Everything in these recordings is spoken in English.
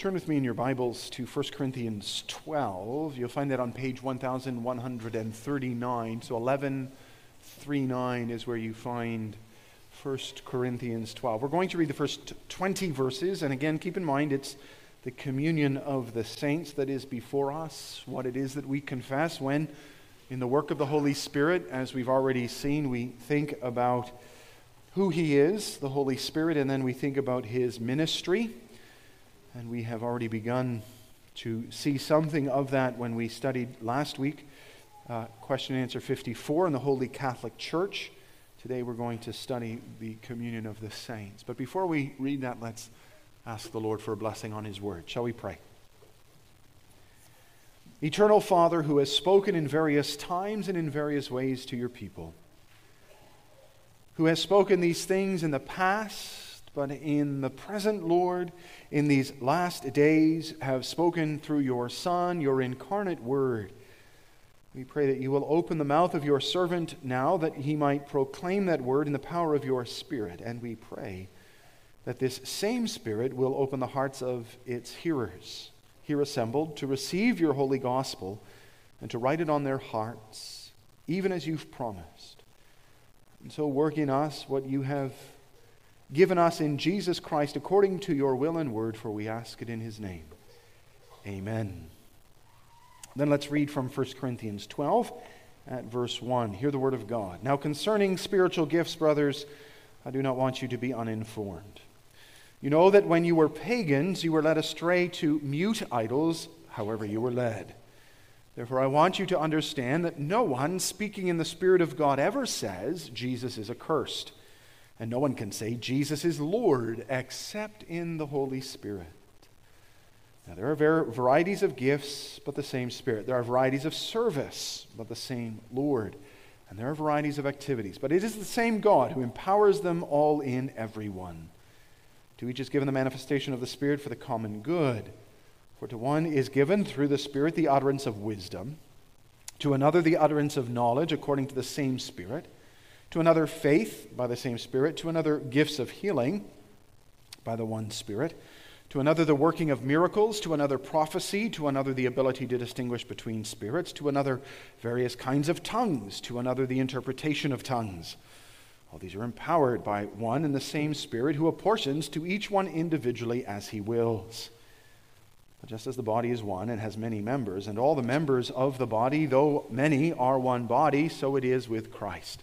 Turn with me in your Bibles to 1 Corinthians 12. You'll find that on page 1139. So 1139 is where you find 1 Corinthians 12. We're going to read the first 20 verses. And again, keep in mind it's the communion of the saints that is before us, what it is that we confess when, in the work of the Holy Spirit, as we've already seen, we think about who He is, the Holy Spirit, and then we think about His ministry and we have already begun to see something of that when we studied last week, uh, question and answer 54 in the Holy Catholic Church. Today we're going to study the communion of the saints. But before we read that, let's ask the Lord for a blessing on His word. Shall we pray? Eternal Father, who has spoken in various times and in various ways to your people, who has spoken these things in the past but in the present, Lord, in these last days, have spoken through your Son, your incarnate Word. We pray that you will open the mouth of your servant now that he might proclaim that word in the power of your Spirit. And we pray that this same Spirit will open the hearts of its hearers, here assembled, to receive your holy gospel and to write it on their hearts, even as you've promised. And so work in us what you have given us in Jesus Christ according to your will and word, for we ask it in his name. Amen. Then let's read from 1 Corinthians 12 at verse 1. Hear the word of God. Now, concerning spiritual gifts, brothers, I do not want you to be uninformed. You know that when you were pagans, you were led astray to mute idols, however, you were led. Therefore, I want you to understand that no one speaking in the Spirit of God ever says Jesus is accursed and no one can say Jesus is Lord except in the Holy Spirit. Now, there are varieties of gifts, but the same Spirit. There are varieties of service, but the same Lord. And there are varieties of activities, but it is the same God who empowers them all in everyone. To each is given the manifestation of the Spirit for the common good. For to one is given through the Spirit the utterance of wisdom, to another the utterance of knowledge according to the same Spirit to another faith by the same Spirit, to another gifts of healing by the one Spirit, to another the working of miracles, to another prophecy, to another the ability to distinguish between spirits, to another various kinds of tongues, to another the interpretation of tongues. All these are empowered by one and the same Spirit who apportions to each one individually as he wills. But just as the body is one and has many members, and all the members of the body, though many, are one body, so it is with Christ.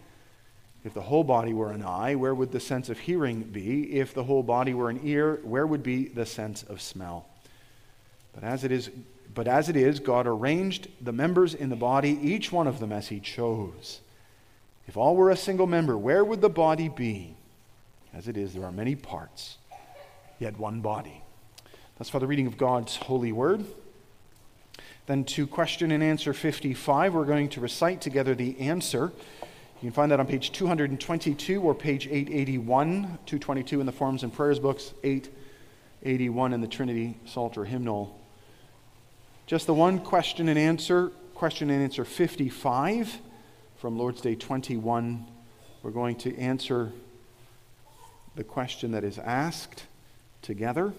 If the whole body were an eye, where would the sense of hearing be? If the whole body were an ear, where would be the sense of smell? But as it is, but as it is, God arranged the members in the body, each one of them as he chose. If all were a single member, where would the body be? As it is, there are many parts, yet one body. That's for the reading of God's holy word. Then to question and answer 55, we're going to recite together the answer. You can find that on page 222 or page 881, 222 in the Forms and Prayers books, 881 in the Trinity Psalter hymnal. Just the one question and answer, question and answer 55 from Lord's Day 21. We're going to answer the question that is asked together.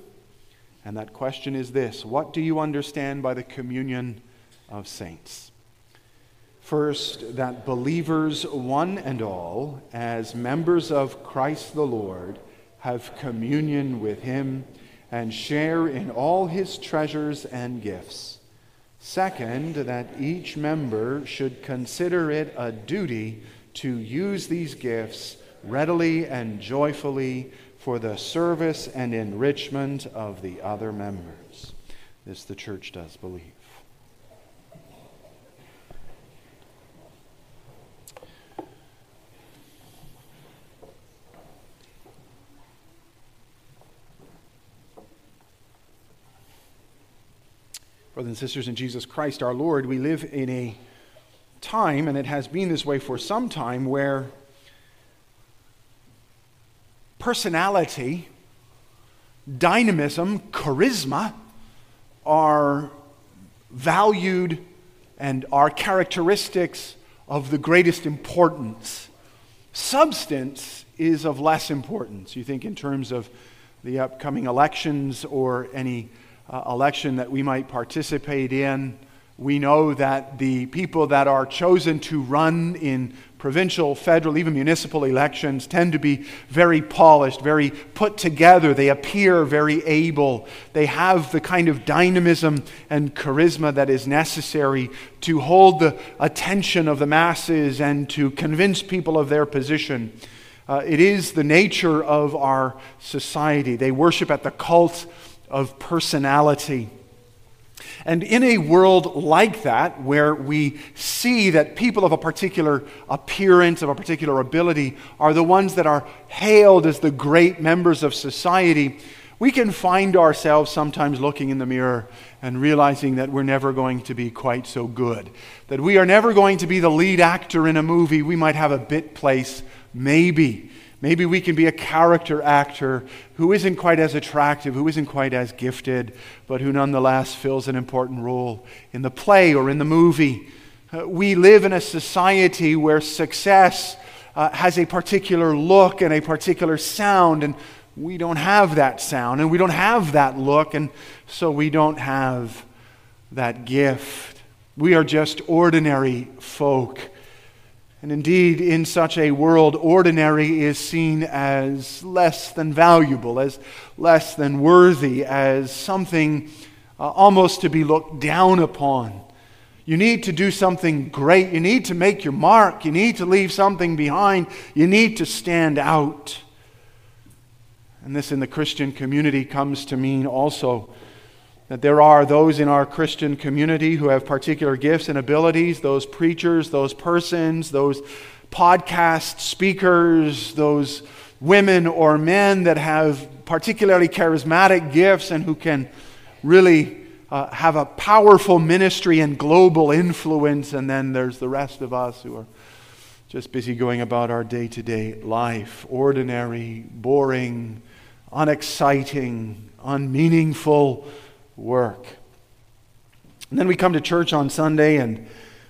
And that question is this What do you understand by the communion of saints? First, that believers, one and all, as members of Christ the Lord, have communion with Him and share in all His treasures and gifts. Second, that each member should consider it a duty to use these gifts readily and joyfully for the service and enrichment of the other members. This the church does believe. Brothers and sisters in Jesus Christ our Lord, we live in a time, and it has been this way for some time, where personality, dynamism, charisma are valued and are characteristics of the greatest importance. Substance is of less importance. You think in terms of the upcoming elections or any uh, election that we might participate in. We know that the people that are chosen to run in provincial, federal, even municipal elections tend to be very polished, very put together. They appear very able. They have the kind of dynamism and charisma that is necessary to hold the attention of the masses and to convince people of their position. Uh, it is the nature of our society. They worship at the cult of personality. And in a world like that, where we see that people of a particular appearance, of a particular ability, are the ones that are hailed as the great members of society, we can find ourselves sometimes looking in the mirror and realizing that we're never going to be quite so good. That we are never going to be the lead actor in a movie. We might have a bit place, maybe. Maybe we can be a character actor who isn't quite as attractive, who isn't quite as gifted, but who nonetheless fills an important role in the play or in the movie. Uh, we live in a society where success uh, has a particular look and a particular sound, and we don't have that sound, and we don't have that look, and so we don't have that gift. We are just ordinary folk. And indeed, in such a world, ordinary is seen as less than valuable, as less than worthy, as something uh, almost to be looked down upon. You need to do something great. You need to make your mark. You need to leave something behind. You need to stand out. And this in the Christian community comes to mean also that there are those in our Christian community who have particular gifts and abilities, those preachers, those persons, those podcast speakers, those women or men that have particularly charismatic gifts and who can really uh, have a powerful ministry and global influence. And then there's the rest of us who are just busy going about our day to day life ordinary, boring, unexciting, unmeaningful work. And then we come to church on Sunday and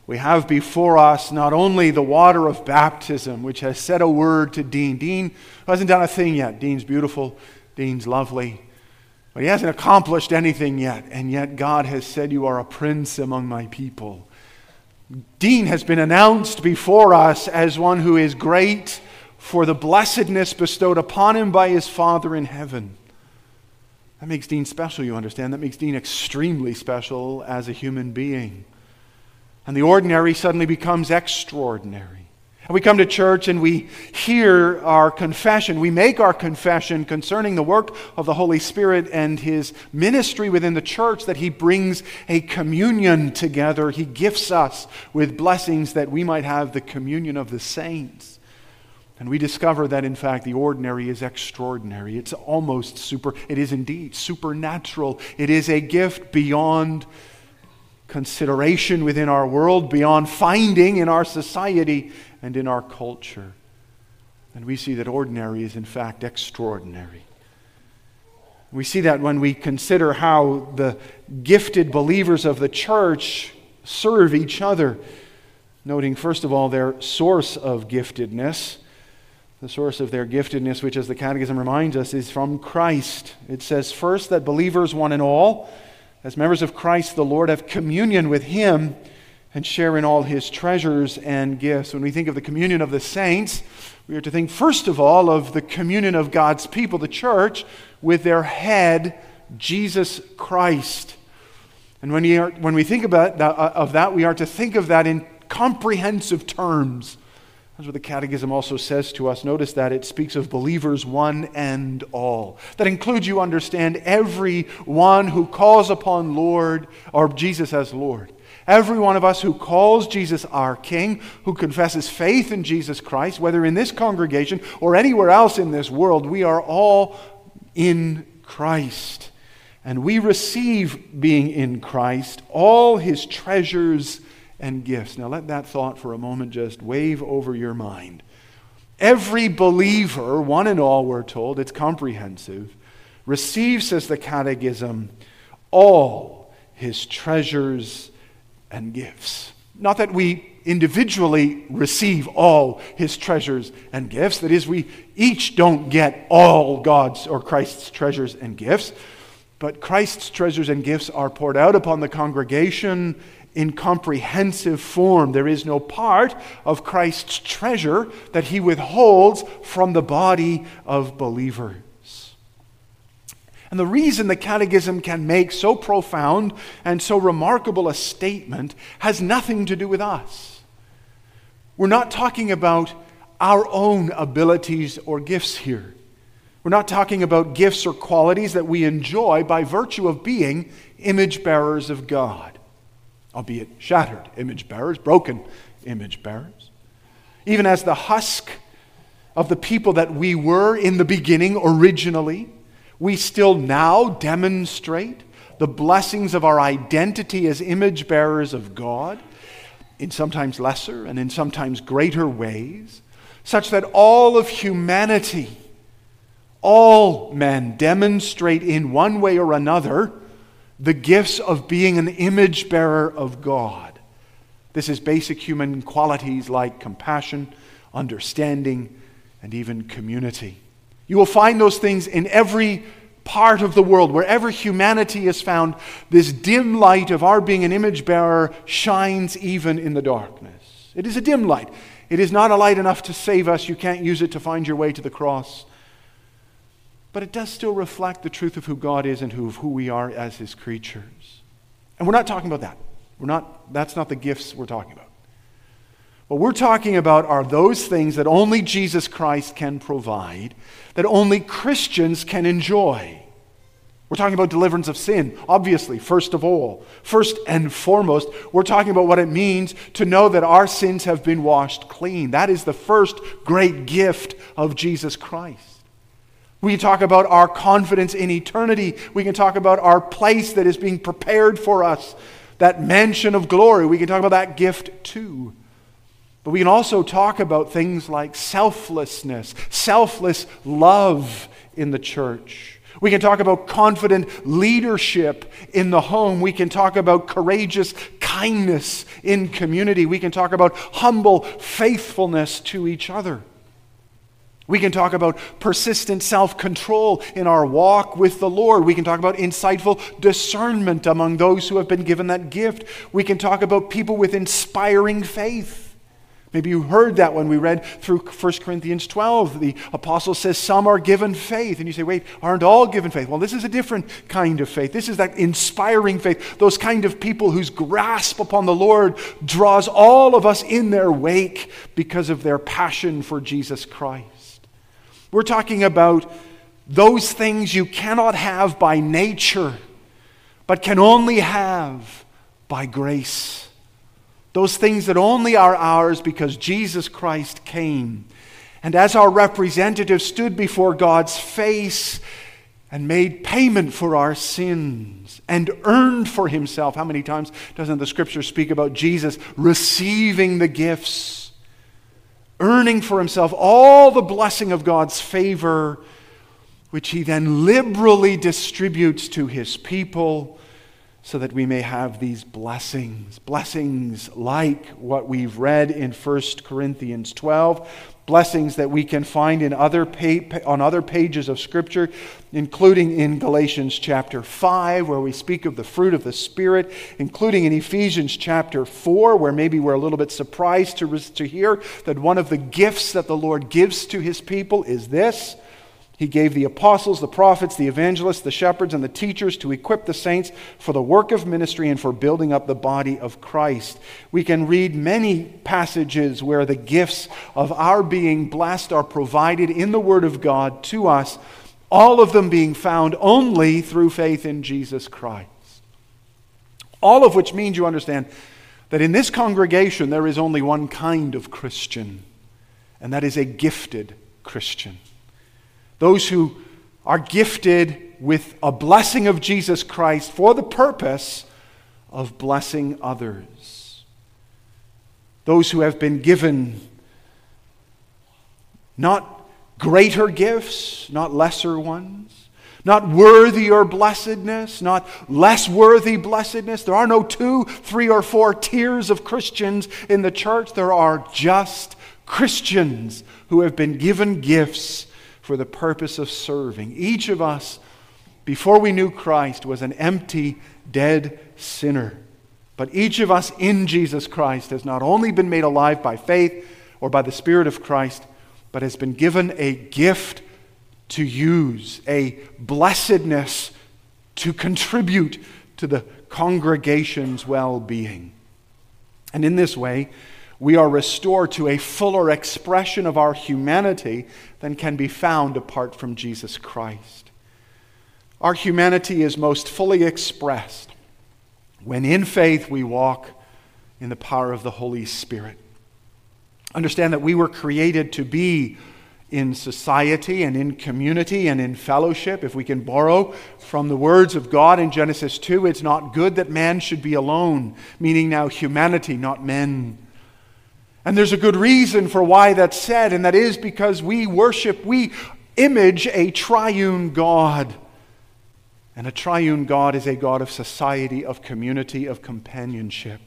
we have before us not only the water of baptism, which has said a word to Dean. Dean hasn't done a thing yet. Dean's beautiful, Dean's lovely, but he hasn't accomplished anything yet. And yet God has said, You are a prince among my people. Dean has been announced before us as one who is great for the blessedness bestowed upon him by his Father in heaven. That makes Dean special, you understand. That makes Dean extremely special as a human being. And the ordinary suddenly becomes extraordinary. And we come to church and we hear our confession. We make our confession concerning the work of the Holy Spirit and his ministry within the church that he brings a communion together. He gifts us with blessings that we might have the communion of the saints. And we discover that, in fact, the ordinary is extraordinary. It's almost super, it is indeed supernatural. It is a gift beyond consideration within our world, beyond finding in our society and in our culture. And we see that ordinary is, in fact, extraordinary. We see that when we consider how the gifted believers of the church serve each other, noting, first of all, their source of giftedness the source of their giftedness, which, as the Catechism reminds us, is from Christ. It says, first, that believers, one and all, as members of Christ the Lord, have communion with Him and share in all His treasures and gifts. When we think of the communion of the saints, we are to think, first of all, of the communion of God's people, the church, with their head, Jesus Christ. And when, are, when we think about that, uh, of that, we are to think of that in comprehensive terms. That's what the Catechism also says to us. Notice that it speaks of believers one and all. That includes, you understand, every one who calls upon Lord or Jesus as Lord. Every one of us who calls Jesus our King, who confesses faith in Jesus Christ, whether in this congregation or anywhere else in this world, we are all in Christ. And we receive, being in Christ, all his treasures and gifts. Now, let that thought for a moment just wave over your mind. Every believer, one and all, we're told, it's comprehensive, receives, says the Catechism, all his treasures and gifts. Not that we individually receive all his treasures and gifts. That is, we each don't get all God's or Christ's treasures and gifts, but Christ's treasures and gifts are poured out upon the congregation in comprehensive form. There is no part of Christ's treasure that he withholds from the body of believers. And the reason the Catechism can make so profound and so remarkable a statement has nothing to do with us. We're not talking about our own abilities or gifts here. We're not talking about gifts or qualities that we enjoy by virtue of being image bearers of God, albeit shattered image bearers, broken image bearers. Even as the husk of the people that we were in the beginning originally, we still now demonstrate the blessings of our identity as image bearers of God in sometimes lesser and in sometimes greater ways, such that all of humanity, all men demonstrate in one way or another the gifts of being an image bearer of God. This is basic human qualities like compassion, understanding, and even community. You will find those things in every part of the world, wherever humanity is found, this dim light of our being an image bearer shines even in the darkness. It is a dim light. It is not a light enough to save us. You can't use it to find your way to the cross. But it does still reflect the truth of who God is and who, of who we are as his creatures. And we're not talking about that. We're not, that's not the gifts we're talking about. What we're talking about are those things that only Jesus Christ can provide, that only Christians can enjoy. We're talking about deliverance of sin, obviously, first of all. First and foremost, we're talking about what it means to know that our sins have been washed clean. That is the first great gift of Jesus Christ. We can talk about our confidence in eternity. We can talk about our place that is being prepared for us, that mansion of glory. We can talk about that gift too. But we can also talk about things like selflessness, selfless love in the church. We can talk about confident leadership in the home. We can talk about courageous kindness in community. We can talk about humble faithfulness to each other. We can talk about persistent self control in our walk with the Lord. We can talk about insightful discernment among those who have been given that gift. We can talk about people with inspiring faith. Maybe you heard that when we read through 1 Corinthians 12. The apostle says some are given faith. And you say, wait, aren't all given faith? Well, this is a different kind of faith. This is that inspiring faith. Those kind of people whose grasp upon the Lord draws all of us in their wake because of their passion for Jesus Christ. We're talking about those things you cannot have by nature, but can only have by grace. Those things that only are ours because Jesus Christ came. And as our representative stood before God's face and made payment for our sins and earned for himself. How many times doesn't the scripture speak about Jesus receiving the gifts, earning for himself all the blessing of God's favor, which he then liberally distributes to his people? so that we may have these blessings. Blessings like what we've read in 1 Corinthians 12, blessings that we can find in other pa- on other pages of Scripture, including in Galatians chapter 5, where we speak of the fruit of the Spirit, including in Ephesians chapter 4, where maybe we're a little bit surprised to, to hear that one of the gifts that the Lord gives to his people is this he gave the apostles, the prophets, the evangelists, the shepherds, and the teachers to equip the saints for the work of ministry and for building up the body of Christ. We can read many passages where the gifts of our being blessed are provided in the Word of God to us, all of them being found only through faith in Jesus Christ. All of which means you understand that in this congregation there is only one kind of Christian, and that is a gifted Christian. Those who are gifted with a blessing of Jesus Christ for the purpose of blessing others. those who have been given not greater gifts, not lesser ones, not worthier blessedness, not less worthy blessedness. There are no two, three, or four tiers of Christians in the church. There are just Christians who have been given gifts for the purpose of serving. Each of us, before we knew Christ, was an empty, dead sinner. But each of us in Jesus Christ has not only been made alive by faith or by the Spirit of Christ, but has been given a gift to use, a blessedness to contribute to the congregation's well being. And in this way, we are restored to a fuller expression of our humanity than can be found apart from Jesus Christ. Our humanity is most fully expressed when in faith we walk in the power of the Holy Spirit. Understand that we were created to be in society and in community and in fellowship. If we can borrow from the words of God in Genesis 2, it's not good that man should be alone, meaning now humanity, not men. And there's a good reason for why that's said, and that is because we worship, we image a triune God. And a triune God is a God of society, of community, of companionship.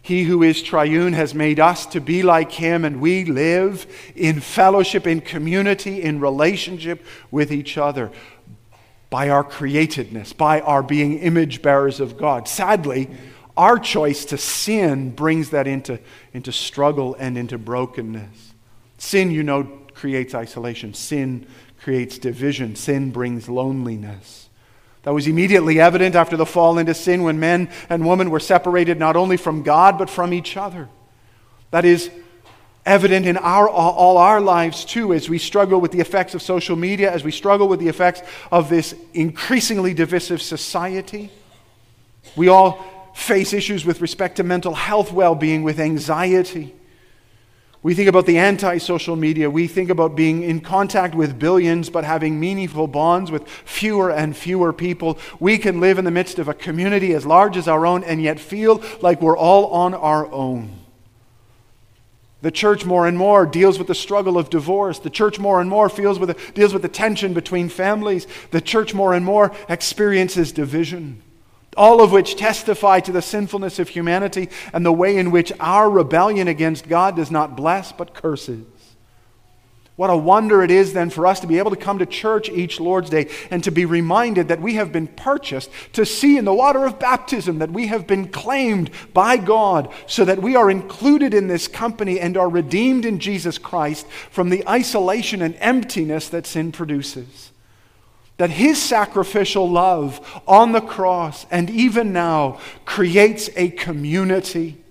He who is triune has made us to be like him, and we live in fellowship, in community, in relationship with each other by our createdness, by our being image bearers of God. Sadly, our choice to sin brings that into, into struggle and into brokenness. Sin, you know, creates isolation, sin creates division, sin brings loneliness. That was immediately evident after the fall into sin when men and women were separated not only from God but from each other. That is evident in our, all our lives too as we struggle with the effects of social media, as we struggle with the effects of this increasingly divisive society. We all face issues with respect to mental health well being, with anxiety. We think about the anti social media. We think about being in contact with billions but having meaningful bonds with fewer and fewer people. We can live in the midst of a community as large as our own and yet feel like we're all on our own. The church more and more deals with the struggle of divorce. The church more and more feels with the, deals with the tension between families. The church more and more experiences division all of which testify to the sinfulness of humanity and the way in which our rebellion against God does not bless but curses. What a wonder it is then for us to be able to come to church each Lord's Day and to be reminded that we have been purchased, to see in the water of baptism that we have been claimed by God, so that we are included in this company and are redeemed in Jesus Christ from the isolation and emptiness that sin produces. That his sacrificial love on the cross and even now creates a community.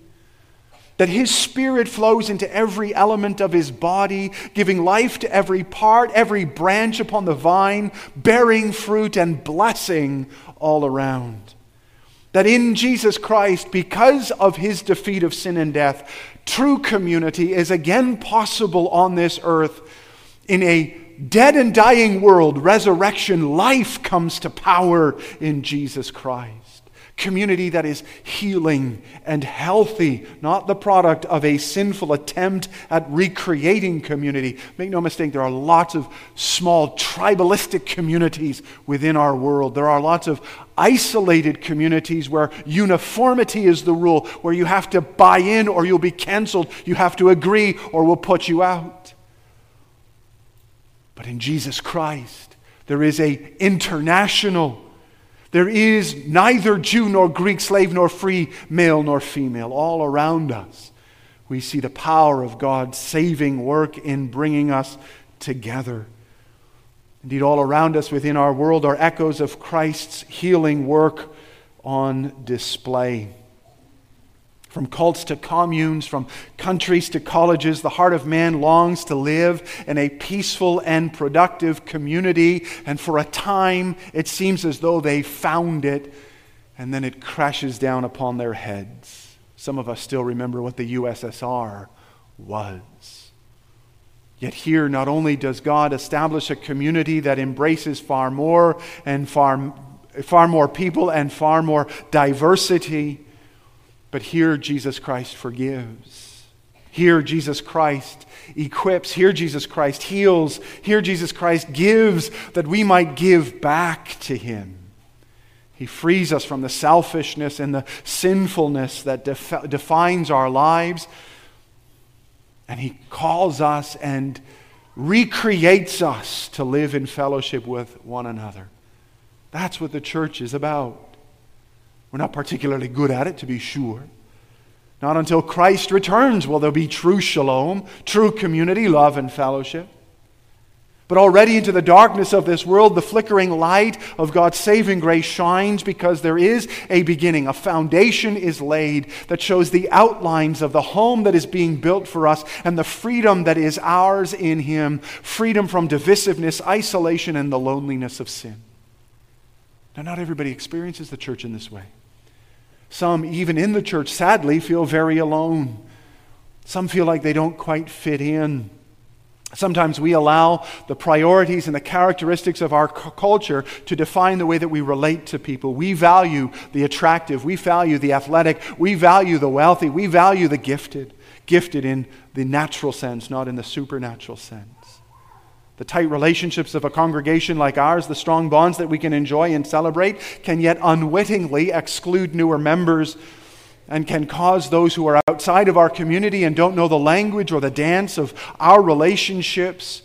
That his spirit flows into every element of his body, giving life to every part, every branch upon the vine, bearing fruit and blessing all around. That in Jesus Christ, because of his defeat of sin and death, true community is again possible on this earth in a dead and dying world, resurrection, life comes to power in Jesus Christ. Community that is healing and healthy, not the product of a sinful attempt at recreating community. Make no mistake, there are lots of small tribalistic communities within our world. There are lots of isolated communities where uniformity is the rule, where you have to buy in or you'll be canceled, you have to agree or we'll put you out. But in Jesus Christ, there is a international. There is neither Jew nor Greek, slave nor free, male nor female. All around us, we see the power of God's saving work in bringing us together. Indeed, all around us within our world are echoes of Christ's healing work on display. From cults to communes, from countries to colleges, the heart of man longs to live in a peaceful and productive community. And for a time, it seems as though they found it, and then it crashes down upon their heads. Some of us still remember what the USSR was. Yet here, not only does God establish a community that embraces far more and far, far more people and far more diversity but here, Jesus Christ forgives. Here, Jesus Christ equips. Here, Jesus Christ heals. Here, Jesus Christ gives that we might give back to Him. He frees us from the selfishness and the sinfulness that def- defines our lives. And He calls us and recreates us to live in fellowship with one another. That's what the church is about. We're not particularly good at it, to be sure. Not until Christ returns will there be true shalom, true community, love, and fellowship. But already into the darkness of this world, the flickering light of God's saving grace shines because there is a beginning. A foundation is laid that shows the outlines of the home that is being built for us and the freedom that is ours in Him freedom from divisiveness, isolation, and the loneliness of sin. Now, not everybody experiences the church in this way. Some, even in the church, sadly, feel very alone. Some feel like they don't quite fit in. Sometimes we allow the priorities and the characteristics of our c- culture to define the way that we relate to people. We value the attractive, we value the athletic, we value the wealthy, we value the gifted. Gifted in the natural sense, not in the supernatural sense. The tight relationships of a congregation like ours, the strong bonds that we can enjoy and celebrate, can yet unwittingly exclude newer members and can cause those who are outside of our community and don't know the language or the dance of our relationships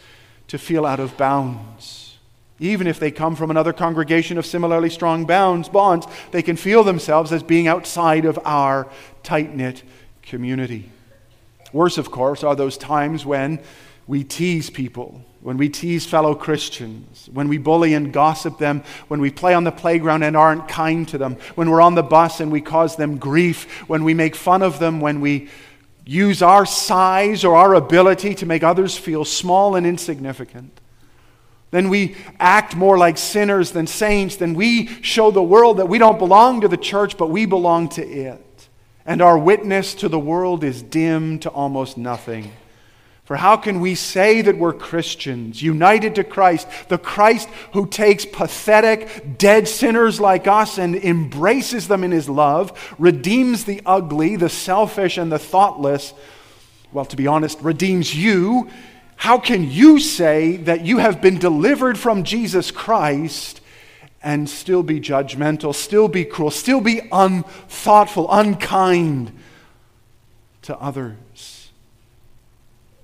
to feel out of bounds. Even if they come from another congregation of similarly strong bounds, bonds, they can feel themselves as being outside of our tight knit community. Worse, of course, are those times when we tease people when we tease fellow Christians, when we bully and gossip them, when we play on the playground and aren't kind to them, when we're on the bus and we cause them grief, when we make fun of them, when we use our size or our ability to make others feel small and insignificant. Then we act more like sinners than saints. Then we show the world that we don't belong to the church, but we belong to it. And our witness to the world is dim to almost nothing. For how can we say that we're Christians, united to Christ, the Christ who takes pathetic, dead sinners like us and embraces them in his love, redeems the ugly, the selfish, and the thoughtless? Well, to be honest, redeems you. How can you say that you have been delivered from Jesus Christ and still be judgmental, still be cruel, still be unthoughtful, unkind to others?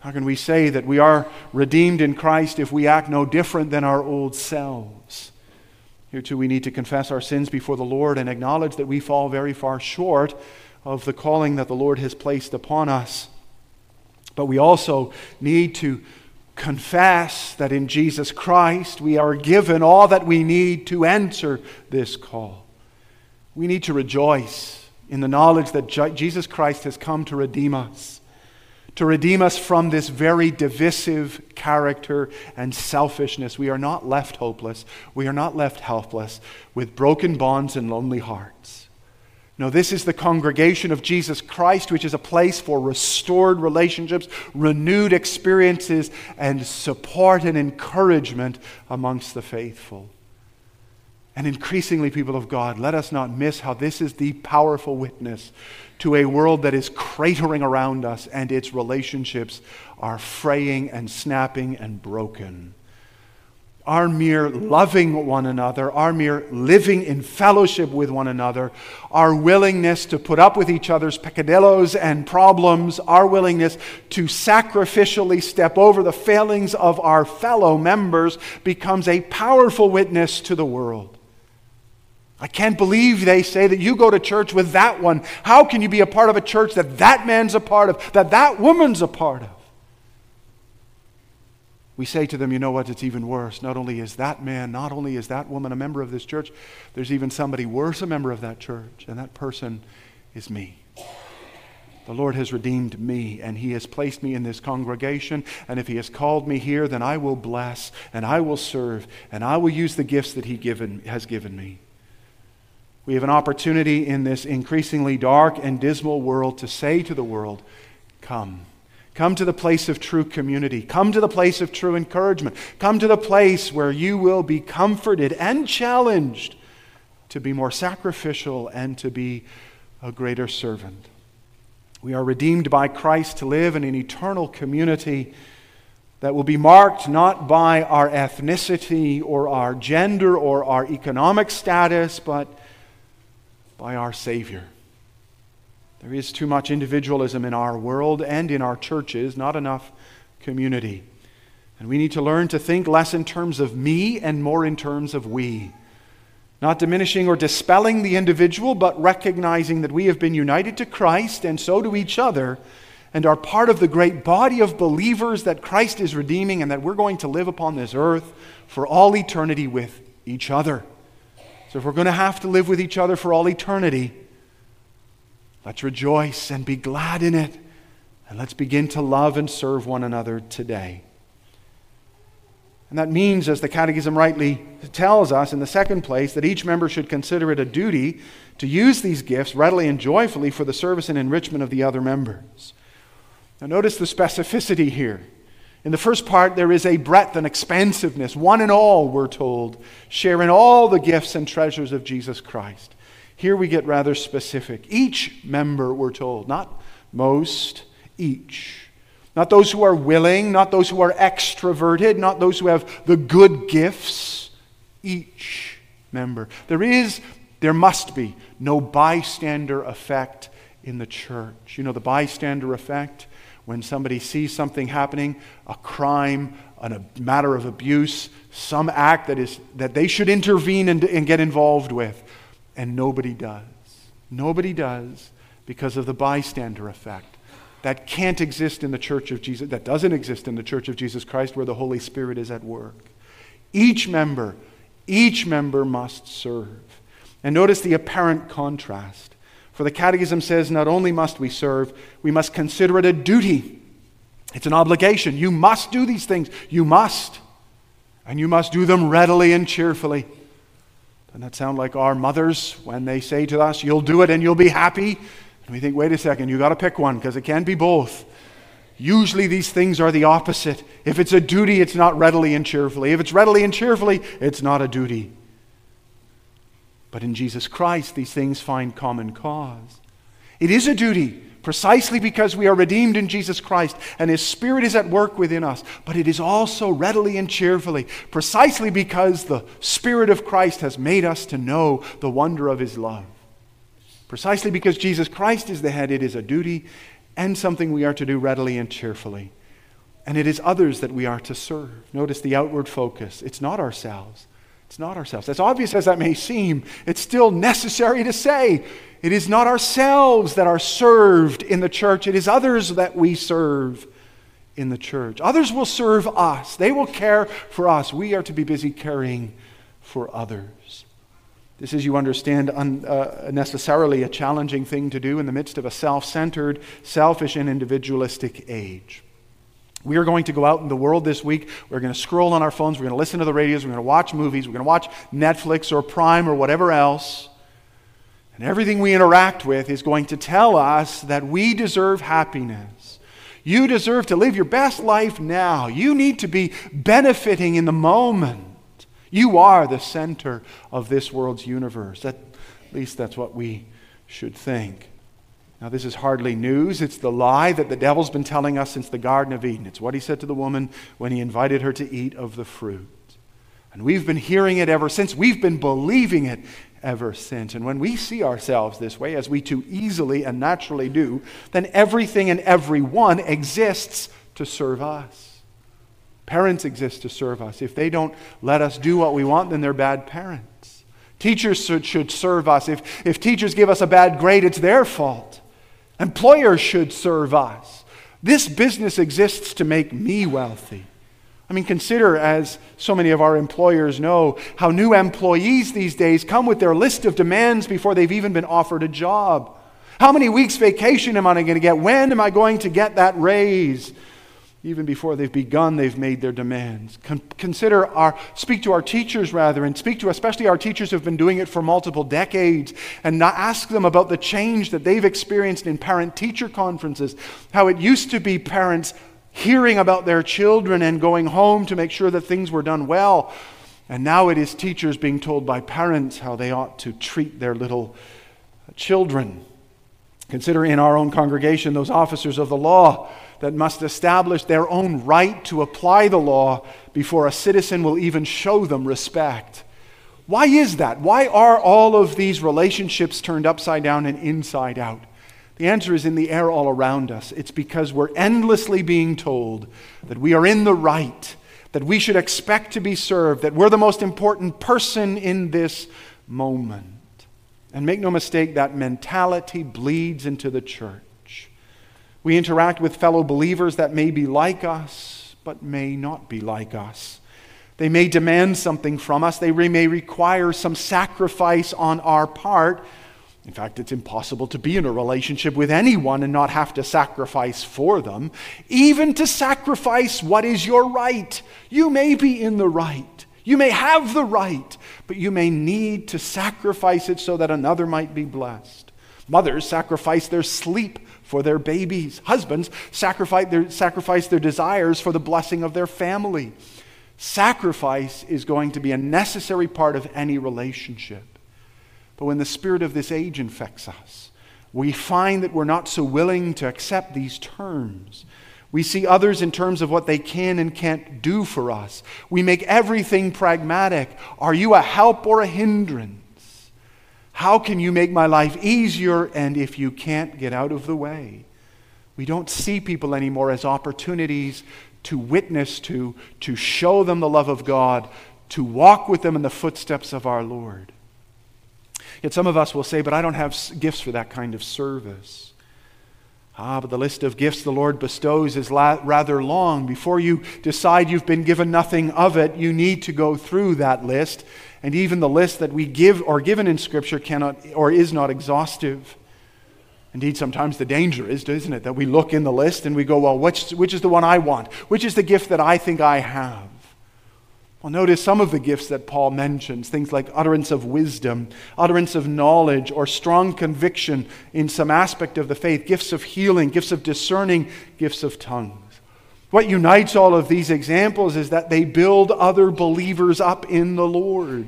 How can we say that we are redeemed in Christ if we act no different than our old selves? Here, too, we need to confess our sins before the Lord and acknowledge that we fall very far short of the calling that the Lord has placed upon us. But we also need to confess that in Jesus Christ we are given all that we need to answer this call. We need to rejoice in the knowledge that Jesus Christ has come to redeem us to redeem us from this very divisive character and selfishness. We are not left hopeless. We are not left helpless with broken bonds and lonely hearts. No, this is the congregation of Jesus Christ, which is a place for restored relationships, renewed experiences, and support and encouragement amongst the faithful. And increasingly, people of God, let us not miss how this is the powerful witness to a world that is cratering around us and its relationships are fraying and snapping and broken. Our mere loving one another, our mere living in fellowship with one another, our willingness to put up with each other's peccadillos and problems, our willingness to sacrificially step over the failings of our fellow members becomes a powerful witness to the world. I can't believe they say that you go to church with that one. How can you be a part of a church that that man's a part of, that that woman's a part of? We say to them, you know what, it's even worse. Not only is that man, not only is that woman a member of this church, there's even somebody worse a member of that church, and that person is me. The Lord has redeemed me, and He has placed me in this congregation. And if He has called me here, then I will bless, and I will serve, and I will use the gifts that He given, has given me. We have an opportunity in this increasingly dark and dismal world to say to the world, Come. Come to the place of true community. Come to the place of true encouragement. Come to the place where you will be comforted and challenged to be more sacrificial and to be a greater servant. We are redeemed by Christ to live in an eternal community that will be marked not by our ethnicity or our gender or our economic status, but by our Savior. There is too much individualism in our world and in our churches, not enough community. And we need to learn to think less in terms of me and more in terms of we. Not diminishing or dispelling the individual, but recognizing that we have been united to Christ and so to each other and are part of the great body of believers that Christ is redeeming and that we're going to live upon this earth for all eternity with each other. So, if we're going to have to live with each other for all eternity, let's rejoice and be glad in it. And let's begin to love and serve one another today. And that means, as the Catechism rightly tells us in the second place, that each member should consider it a duty to use these gifts readily and joyfully for the service and enrichment of the other members. Now, notice the specificity here. In the first part, there is a breadth and expansiveness. One and all, we're told, share in all the gifts and treasures of Jesus Christ. Here we get rather specific. Each member, we're told, not most, each. Not those who are willing, not those who are extroverted, not those who have the good gifts. Each member. There is, there must be no bystander effect in the church. You know, the bystander effect, when somebody sees something happening, a crime, a matter of abuse, some act that, is, that they should intervene and, and get involved with, and nobody does. Nobody does because of the bystander effect that can't exist in the church of Jesus, that doesn't exist in the church of Jesus Christ where the Holy Spirit is at work. Each member, each member must serve. And notice the apparent contrast. For the Catechism says not only must we serve, we must consider it a duty. It's an obligation. You must do these things. You must. And you must do them readily and cheerfully. Doesn't that sound like our mothers when they say to us, You'll do it and you'll be happy? And we think, wait a second, you got to pick one because it can't be both. Usually these things are the opposite. If it's a duty, it's not readily and cheerfully. If it's readily and cheerfully, it's not a duty. But in Jesus Christ, these things find common cause. It is a duty precisely because we are redeemed in Jesus Christ and His Spirit is at work within us. But it is also readily and cheerfully, precisely because the Spirit of Christ has made us to know the wonder of His love. Precisely because Jesus Christ is the head, it is a duty and something we are to do readily and cheerfully. And it is others that we are to serve. Notice the outward focus. It's not ourselves. It's not ourselves. As obvious as that may seem, it's still necessary to say it is not ourselves that are served in the church, it is others that we serve in the church. Others will serve us, they will care for us. We are to be busy caring for others. This is, you understand, unnecessarily uh, a challenging thing to do in the midst of a self centered, selfish, and individualistic age. We are going to go out in the world this week. We're going to scroll on our phones. We're going to listen to the radios. We're going to watch movies. We're going to watch Netflix or Prime or whatever else. And everything we interact with is going to tell us that we deserve happiness. You deserve to live your best life now. You need to be benefiting in the moment. You are the center of this world's universe. At least that's what we should think. Now, this is hardly news. It's the lie that the devil's been telling us since the Garden of Eden. It's what he said to the woman when he invited her to eat of the fruit. And we've been hearing it ever since. We've been believing it ever since. And when we see ourselves this way, as we too easily and naturally do, then everything and everyone exists to serve us. Parents exist to serve us. If they don't let us do what we want, then they're bad parents. Teachers should, serve us. If, if teachers give us a bad grade, it's their fault. Employers should serve us. This business exists to make me wealthy. I mean, consider, as so many of our employers know, how new employees these days come with their list of demands before they've even been offered a job. How many weeks' vacation am I going to get? When am I going to get that raise? Even before they've begun, they've made their demands. Con- consider our, speak to our teachers rather, and speak to especially our teachers who've been doing it for multiple decades, and not ask them about the change that they've experienced in parent teacher conferences. How it used to be parents hearing about their children and going home to make sure that things were done well. And now it is teachers being told by parents how they ought to treat their little children. Consider in our own congregation those officers of the law that must establish their own right to apply the law before a citizen will even show them respect. Why is that? Why are all of these relationships turned upside down and inside out? The answer is in the air all around us. It's because we're endlessly being told that we are in the right, that we should expect to be served, that we're the most important person in this moment. And make no mistake, that mentality bleeds into the church. We interact with fellow believers that may be like us, but may not be like us. They may demand something from us, they may require some sacrifice on our part. In fact, it's impossible to be in a relationship with anyone and not have to sacrifice for them, even to sacrifice what is your right. You may be in the right. You may have the right, but you may need to sacrifice it so that another might be blessed. Mothers sacrifice their sleep for their babies. Husbands sacrifice their, sacrifice their desires for the blessing of their family. Sacrifice is going to be a necessary part of any relationship. But when the spirit of this age infects us, we find that we're not so willing to accept these terms. We see others in terms of what they can and can't do for us. We make everything pragmatic. Are you a help or a hindrance? How can you make my life easier? And if you can't, get out of the way. We don't see people anymore as opportunities to witness to, to show them the love of God, to walk with them in the footsteps of our Lord. Yet some of us will say, but I don't have gifts for that kind of service. Ah, but the list of gifts the Lord bestows is la- rather long. Before you decide you've been given nothing of it, you need to go through that list. And even the list that we give or given in Scripture cannot or is not exhaustive. Indeed, sometimes the danger is, isn't it, that we look in the list and we go, well, which, which is the one I want? Which is the gift that I think I have? Well, notice some of the gifts that Paul mentions things like utterance of wisdom, utterance of knowledge, or strong conviction in some aspect of the faith, gifts of healing, gifts of discerning, gifts of tongues. What unites all of these examples is that they build other believers up in the Lord.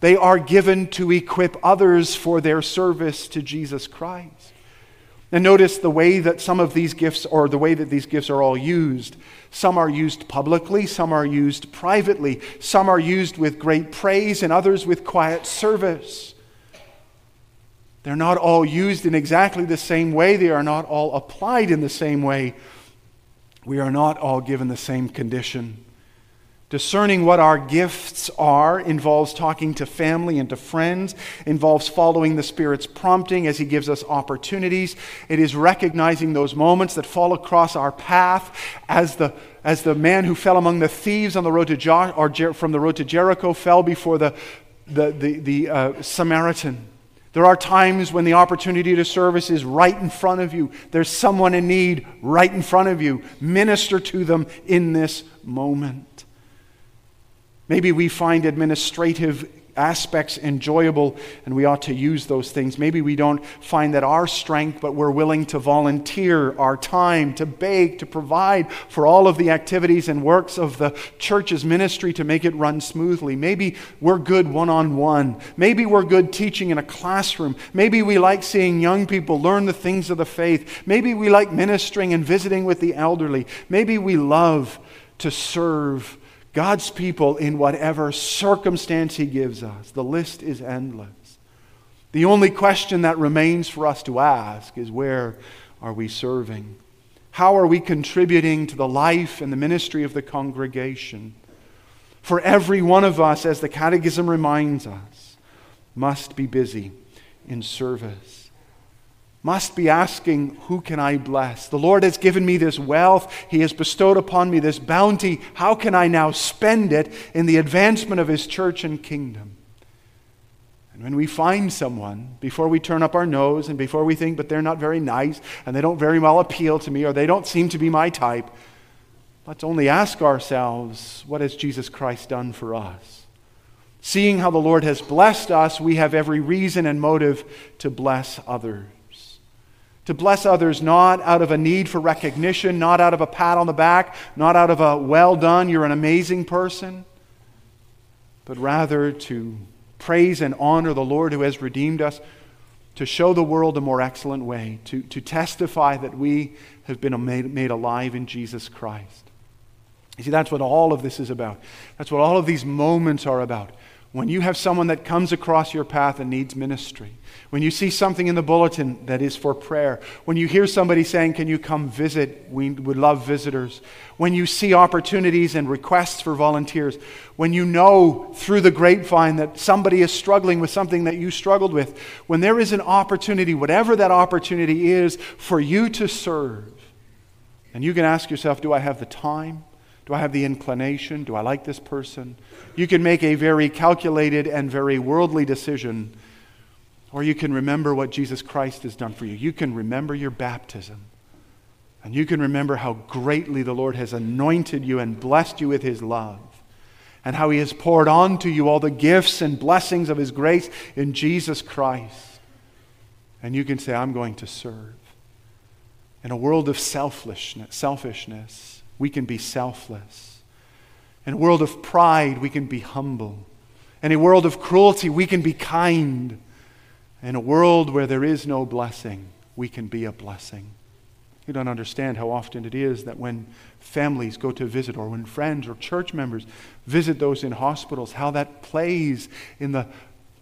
They are given to equip others for their service to Jesus Christ. And notice the way that some of these gifts, or the way that these gifts are all used. Some are used publicly, some are used privately, some are used with great praise, and others with quiet service. They're not all used in exactly the same way, they are not all applied in the same way. We are not all given the same condition. Discerning what our gifts are involves talking to family and to friends, involves following the Spirit's prompting as He gives us opportunities. It is recognizing those moments that fall across our path as the, as the man who fell among the thieves on the road to or Jer- from the road to Jericho fell before the, the, the, the uh, Samaritan. There are times when the opportunity to service is right in front of you. There's someone in need right in front of you. Minister to them in this moment. Maybe we find administrative aspects enjoyable and we ought to use those things. Maybe we don't find that our strength, but we're willing to volunteer our time, to bake, to provide for all of the activities and works of the church's ministry to make it run smoothly. Maybe we're good one on one. Maybe we're good teaching in a classroom. Maybe we like seeing young people learn the things of the faith. Maybe we like ministering and visiting with the elderly. Maybe we love to serve God's people in whatever circumstance He gives us. The list is endless. The only question that remains for us to ask is where are we serving? How are we contributing to the life and the ministry of the congregation? For every one of us, as the Catechism reminds us, must be busy in service must be asking, Who can I bless? The Lord has given me this wealth. He has bestowed upon me this bounty. How can I now spend it in the advancement of His church and kingdom? And when we find someone, before we turn up our nose and before we think, but they're not very nice and they don't very well appeal to me or they don't seem to be my type, let's only ask ourselves, What has Jesus Christ done for us? Seeing how the Lord has blessed us, we have every reason and motive to bless others to bless others not out of a need for recognition, not out of a pat on the back, not out of a well done, you're an amazing person, but rather to praise and honor the Lord who has redeemed us, to show the world a more excellent way, to, to testify that we have been made, made alive in Jesus Christ. You see, that's what all of this is about. That's what all of these moments are about. When you have someone that comes across your path and needs ministry, when you see something in the bulletin that is for prayer, when you hear somebody saying, Can you come visit? We would love visitors. When you see opportunities and requests for volunteers, when you know through the grapevine that somebody is struggling with something that you struggled with, when there is an opportunity, whatever that opportunity is, for you to serve, and you can ask yourself, Do I have the time? Do I have the inclination? Do I like this person? You can make a very calculated and very worldly decision, or you can remember what Jesus Christ has done for you. You can remember your baptism, and you can remember how greatly the Lord has anointed you and blessed you with his love, and how he has poured onto you all the gifts and blessings of his grace in Jesus Christ. And you can say, I'm going to serve. In a world of selfishness, selfishness we can be selfless. In a world of pride, we can be humble. In a world of cruelty, we can be kind. In a world where there is no blessing, we can be a blessing. You don't understand how often it is that when families go to visit, or when friends or church members visit those in hospitals, how that plays in the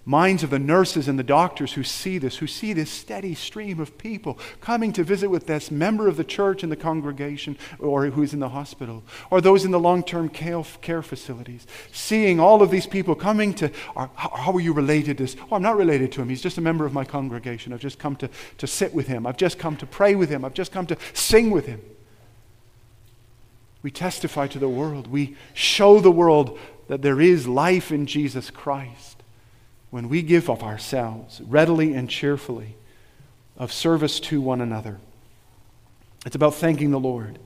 minds of the nurses and the doctors who see this, who see this steady stream of people coming to visit with this member of the church in the congregation or who's in the hospital, or those in the long term care facilities, seeing all of these people coming to, how are you related to this? Oh, I'm not related to him. He's just a member of my congregation. I've just come to, to sit with him. I've just come to pray with him. I've just come to sing with him. We testify to the world. We show the world that there is life in Jesus Christ when we give of ourselves readily and cheerfully of service to one another. It's about thanking the Lord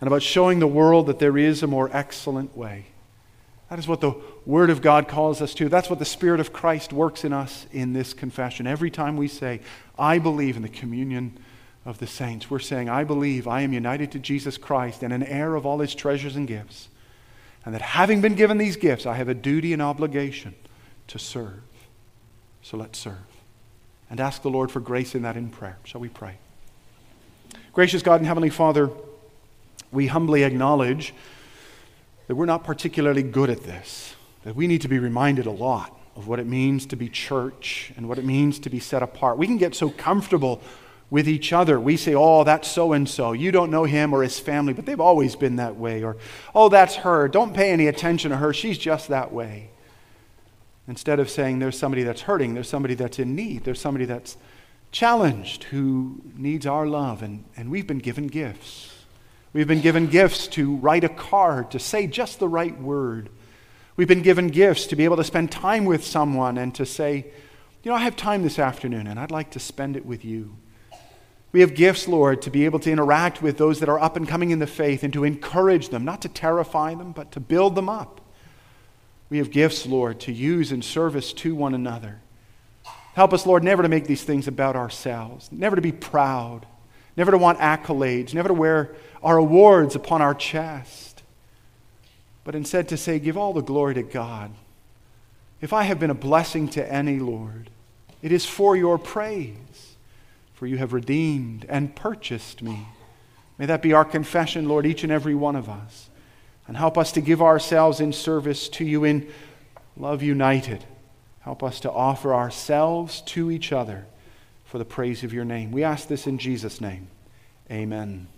and about showing the world that there is a more excellent way. That is what the Word of God calls us to. That's what the Spirit of Christ works in us in this confession. Every time we say, I believe in the communion of the saints, we're saying, I believe I am united to Jesus Christ and an heir of all his treasures and gifts. And that having been given these gifts, I have a duty and obligation to serve. So let's serve and ask the Lord for grace in that in prayer. Shall we pray? Gracious God and Heavenly Father, we humbly acknowledge that we're not particularly good at this, that we need to be reminded a lot of what it means to be church and what it means to be set apart. We can get so comfortable with each other. We say, oh, that's so and so. You don't know him or his family, but they've always been that way. Or, oh, that's her. Don't pay any attention to her. She's just that way. Instead of saying there's somebody that's hurting, there's somebody that's in need, there's somebody that's challenged who needs our love. And, and we've been given gifts. We've been given gifts to write a card, to say just the right word. We've been given gifts to be able to spend time with someone and to say, you know, I have time this afternoon and I'd like to spend it with you. We have gifts, Lord, to be able to interact with those that are up and coming in the faith and to encourage them, not to terrify them, but to build them up. We have gifts, Lord, to use in service to one another. Help us, Lord, never to make these things about ourselves, never to be proud, never to want accolades, never to wear our awards upon our chest, but instead to say, Give all the glory to God. If I have been a blessing to any, Lord, it is for your praise, for you have redeemed and purchased me. May that be our confession, Lord, each and every one of us and help us to give ourselves in service to you in love united. Help us to offer ourselves to each other for the praise of your name. We ask this in Jesus' name. Amen.